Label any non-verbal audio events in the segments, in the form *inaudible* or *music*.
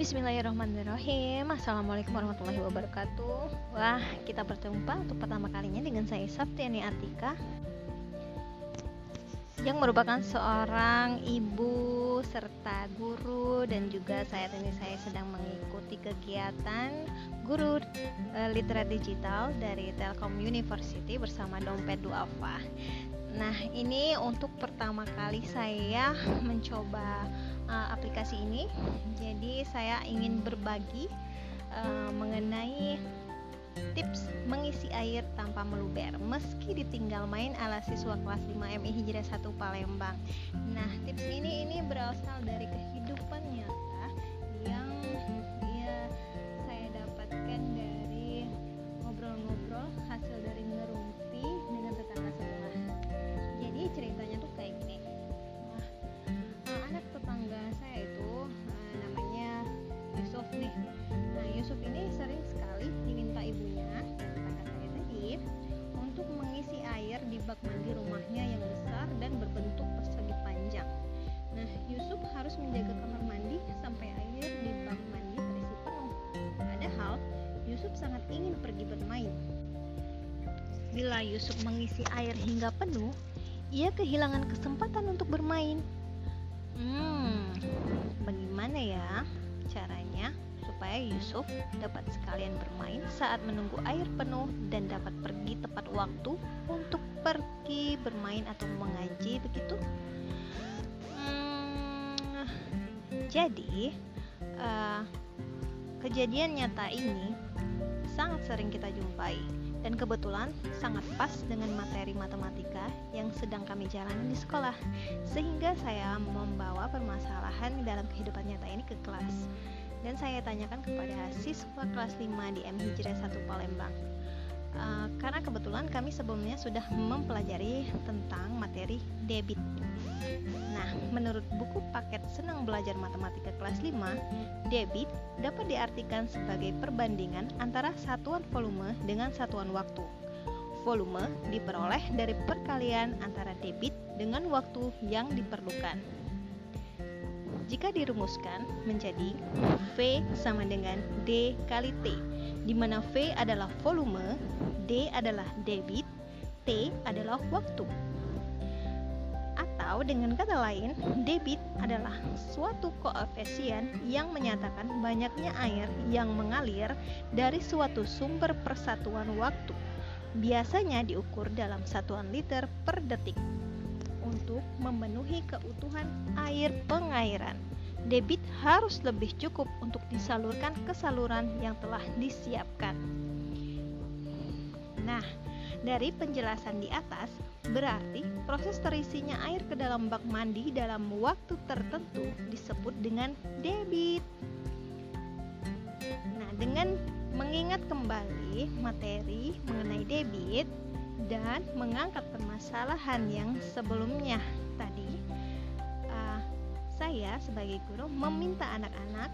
Bismillahirrahmanirrahim. Assalamualaikum warahmatullahi wabarakatuh. Wah, kita berjumpa untuk pertama kalinya dengan saya Sabtiani Atika Yang merupakan seorang ibu serta guru Dan juga saat ini saya sedang mengikuti kegiatan Guru uh, Literat Digital dari Telkom University bersama Dompet Duafa. Nah, ini untuk pertama kali saya mencoba uh, aplikasi ini. Jadi saya ingin berbagi uh, mengenai tips mengisi air tanpa meluber meski ditinggal main ala siswa kelas 5 MI Hijrah 1 Palembang. Nah, tips ini ini berasal dari kehidupan nih nah Yusuf ini sering sekali diminta ibunya saya tadi untuk mengisi air di bak mandi rumahnya yang besar dan berbentuk persegi panjang nah Yusuf harus menjaga kamar mandi sampai air di bak mandi terisi penuh padahal Yusuf sangat ingin pergi bermain Bila Yusuf mengisi air hingga penuh, ia kehilangan kesempatan untuk bermain. Hmm, bagaimana ya? Caranya supaya Yusuf dapat sekalian bermain saat menunggu air penuh dan dapat pergi tepat waktu untuk pergi bermain atau mengaji begitu. Hmm, jadi uh, kejadian nyata ini sangat sering kita jumpai dan kebetulan sangat pas dengan materi matematika yang sedang kami jalani di sekolah sehingga saya membawa permasalahan dalam kehidupan nyata ini ke kelas. Dan saya tanyakan kepada siswa kelas 5 di M Hijrah 1 Palembang. Uh, kebetulan kami sebelumnya sudah mempelajari tentang materi debit Nah, menurut buku paket Senang Belajar Matematika kelas 5, debit dapat diartikan sebagai perbandingan antara satuan volume dengan satuan waktu. Volume diperoleh dari perkalian antara debit dengan waktu yang diperlukan. Jika dirumuskan menjadi V sama dengan D kali T, di mana V adalah volume, D adalah debit, T adalah waktu. Atau dengan kata lain, debit adalah suatu koefisien yang menyatakan banyaknya air yang mengalir dari suatu sumber persatuan waktu. Biasanya diukur dalam satuan liter per detik untuk memenuhi keutuhan air pengairan. Debit harus lebih cukup untuk disalurkan ke saluran yang telah disiapkan. Nah, dari penjelasan di atas, berarti proses terisinya air ke dalam bak mandi dalam waktu tertentu disebut dengan debit. Nah, dengan mengingat kembali materi mengenai debit dan mengangkat permasalahan yang sebelumnya tadi, uh, saya sebagai guru meminta anak-anak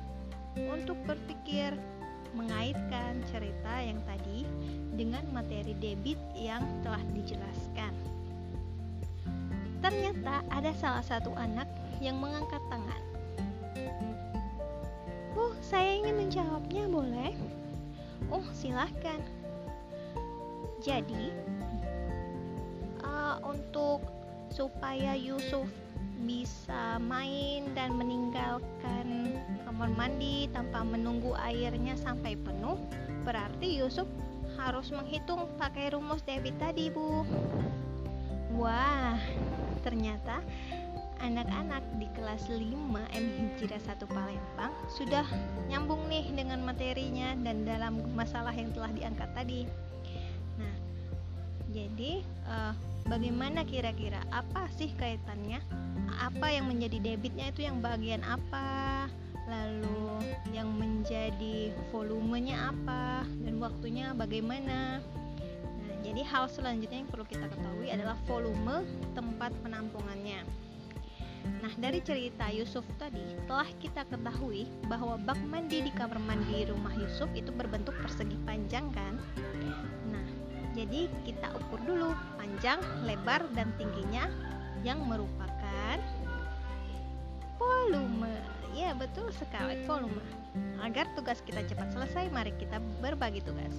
untuk berpikir mengaitkan cerita yang tadi dengan materi debit yang telah dijelaskan. Ternyata ada salah satu anak yang mengangkat tangan. Oh, saya ingin menjawabnya, boleh? Oh, silahkan. Jadi, untuk supaya Yusuf bisa main dan meninggalkan kamar mandi tanpa menunggu airnya sampai penuh, berarti Yusuf harus menghitung pakai rumus debit tadi, Bu. Wah, ternyata anak-anak di kelas 5 M Hijrah 1 Palembang sudah nyambung nih dengan materinya dan dalam masalah yang telah diangkat tadi. Jadi uh, bagaimana kira-kira? Apa sih kaitannya? Apa yang menjadi debitnya itu yang bagian apa? Lalu yang menjadi volumenya apa? Dan waktunya bagaimana? Nah jadi hal selanjutnya yang perlu kita ketahui adalah volume tempat penampungannya. Nah, dari cerita Yusuf tadi telah kita ketahui bahwa bak mandi di kamar mandi rumah Yusuf itu berbentuk persegi panjang kan? Jadi kita ukur dulu panjang, lebar, dan tingginya yang merupakan volume. Ya, betul sekali volume. Agar tugas kita cepat selesai, mari kita berbagi tugas.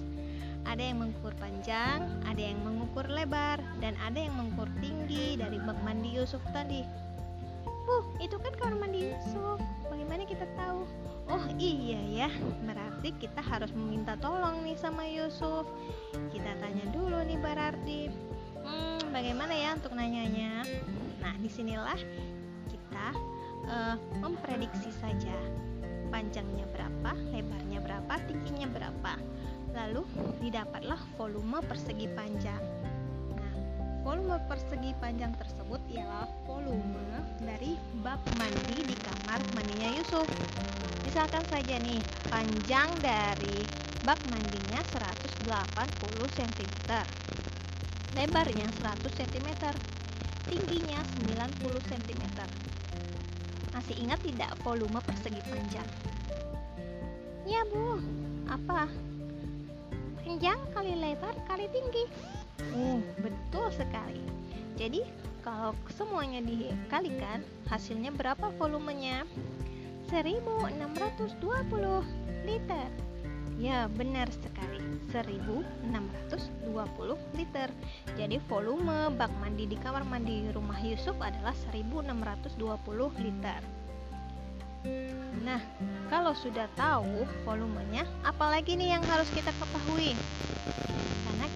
Ada yang mengukur panjang, ada yang mengukur lebar, dan ada yang mengukur tinggi dari bak mandi Yusuf tadi. Uh, itu kan kamar mandi Yusuf. Bagaimana kita tahu? Oh iya ya, berarti kita harus meminta tolong nih sama Yusuf. Kita tanya dulu nih berarti. Hmm, bagaimana ya untuk nanyanya? Nah, di sinilah kita uh, memprediksi saja panjangnya berapa, lebarnya berapa, tingginya berapa. Lalu didapatlah volume persegi panjang. Volume persegi panjang tersebut ialah volume dari bak mandi di kamar mandinya Yusuf. Misalkan saja nih, panjang dari bak mandinya 180 cm. Lebarnya 100 cm. Tingginya 90 cm. Masih ingat tidak volume persegi panjang? Ya, Bu. Apa? Panjang kali lebar kali tinggi. Oh, betul sekali. Jadi, kalau semuanya dikalikan, hasilnya berapa volumenya? 1620 liter. Ya, benar sekali. 1620 liter. Jadi volume bak mandi di kamar mandi rumah Yusuf adalah 1620 liter. Nah, kalau sudah tahu volumenya, apalagi nih yang harus kita ketahui?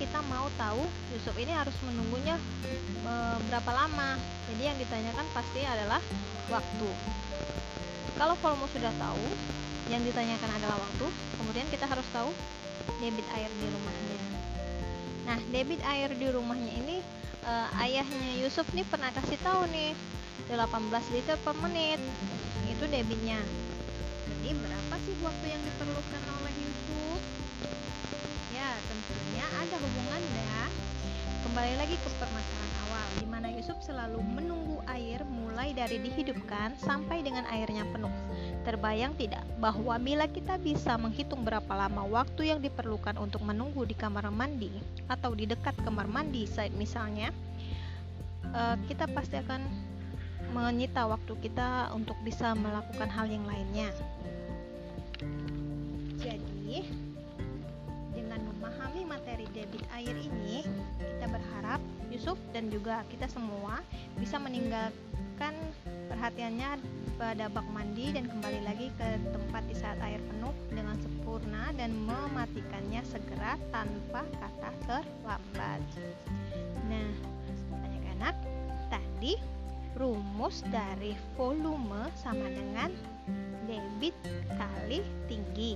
Kita mau tahu Yusuf ini harus menunggunya e, berapa lama. Jadi yang ditanyakan pasti adalah waktu. Kalau volume sudah tahu, yang ditanyakan adalah waktu, kemudian kita harus tahu debit air di rumahnya. Nah, debit air di rumahnya ini uh, ayahnya Yusuf nih pernah kasih tahu nih 18 liter per menit. Itu debitnya. Jadi berapa sih waktu yang diperlukan oleh Yusuf? Ya, tentunya ada hubungannya. Kembali lagi ke permasalahan awal, di mana Yusuf selalu menunggu air mulai dari dihidupkan sampai dengan airnya penuh. Terbayang tidak bahwa bila kita bisa menghitung berapa lama waktu yang diperlukan untuk menunggu di kamar mandi atau di dekat kamar mandi saat misalnya, uh, kita pasti akan menyita waktu kita untuk bisa melakukan hal yang lainnya. Yusuf dan juga kita semua bisa meninggalkan perhatiannya pada bak mandi dan kembali lagi ke tempat di saat air penuh dengan sempurna dan mematikannya segera tanpa kata terlambat. Nah, anak-anak, tadi rumus dari volume sama dengan debit kali tinggi.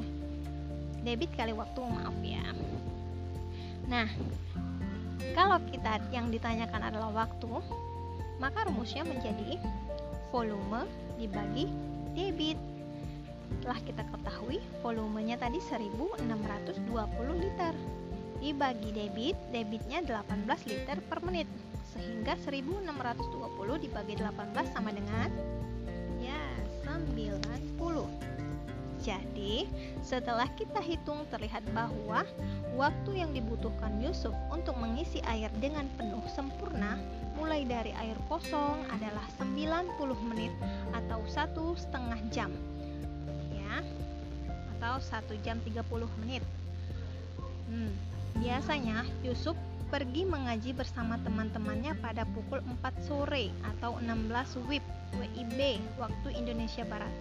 Eh, debit kali waktu, maaf ya. Nah, kalau kita yang ditanyakan adalah waktu, maka rumusnya menjadi volume dibagi debit. Telah kita ketahui volumenya tadi 1620 liter. Dibagi debit, debitnya 18 liter per menit. Sehingga 1620 dibagi 18 sama dengan ya 90. Jadi, setelah kita hitung terlihat bahwa waktu yang dibutuhkan Yusuf untuk mengisi air dengan penuh sempurna mulai dari air kosong adalah 90 menit atau satu setengah jam. Ya atau satu jam 30 menit. Hmm, biasanya Yusuf pergi mengaji bersama teman-temannya pada pukul 4 sore atau 16 WIB WIB waktu Indonesia Barat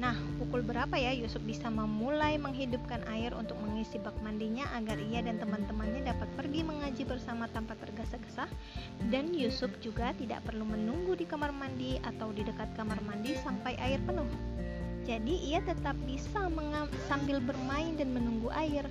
Nah, pukul berapa ya Yusuf bisa memulai menghidupkan air untuk mengisi bak mandinya agar ia dan teman-temannya dapat pergi mengaji bersama tanpa tergesa-gesa? Dan Yusuf juga tidak perlu menunggu di kamar mandi atau di dekat kamar mandi sampai air penuh. Jadi ia tetap bisa sambil bermain dan menunggu air.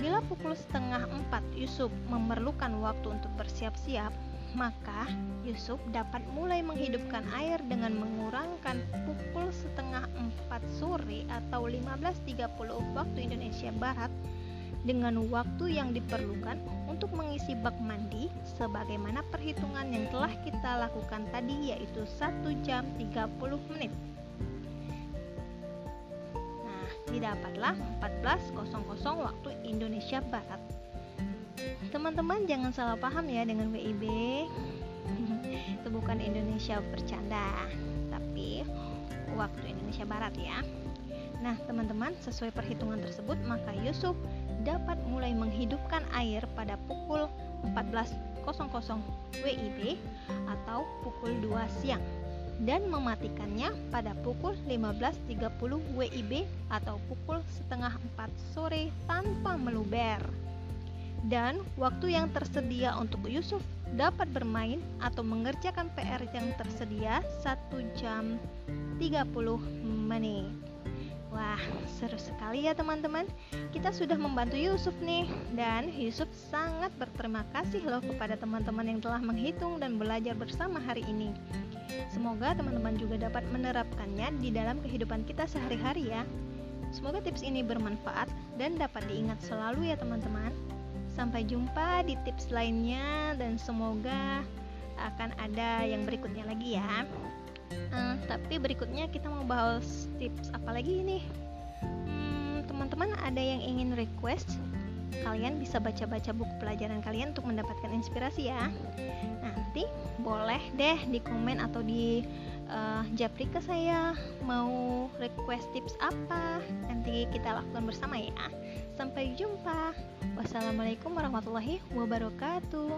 Bila pukul setengah empat Yusuf memerlukan waktu untuk bersiap-siap, maka Yusuf dapat mulai menghidupkan air dengan mengurangkan pukul setengah 4 sore atau 15.30 waktu Indonesia Barat dengan waktu yang diperlukan untuk mengisi bak mandi sebagaimana perhitungan yang telah kita lakukan tadi yaitu 1 jam 30 menit. Didapatlah 14.00 waktu Indonesia Barat. Teman-teman jangan salah paham ya dengan WIB *laughs* itu bukan Indonesia bercanda tapi waktu Indonesia Barat ya. Nah, teman-teman, sesuai perhitungan tersebut, maka Yusuf dapat mulai menghidupkan air pada pukul 14.00 WIB atau pukul 2 siang dan mematikannya pada pukul 15.30 WIB atau pukul setengah 4 sore tanpa meluber. Dan waktu yang tersedia untuk Yusuf dapat bermain atau mengerjakan PR yang tersedia 1 jam 30 menit. Wah, seru sekali ya teman-teman. Kita sudah membantu Yusuf nih dan Yusuf sangat berterima kasih loh kepada teman-teman yang telah menghitung dan belajar bersama hari ini. Semoga teman-teman juga dapat menerapkannya di dalam kehidupan kita sehari-hari ya. Semoga tips ini bermanfaat dan dapat diingat selalu ya teman-teman. Sampai jumpa di tips lainnya dan semoga akan ada yang berikutnya lagi ya. Uh, tapi berikutnya kita mau bahas tips apa lagi nih? Hmm, teman-teman ada yang ingin request? Kalian bisa baca-baca buku pelajaran kalian untuk mendapatkan inspirasi ya. Nanti boleh deh di komen atau di uh, japri ke saya mau request tips apa. Nanti kita lakukan bersama ya. Sampai jumpa. Wassalamualaikum warahmatullahi wabarakatuh.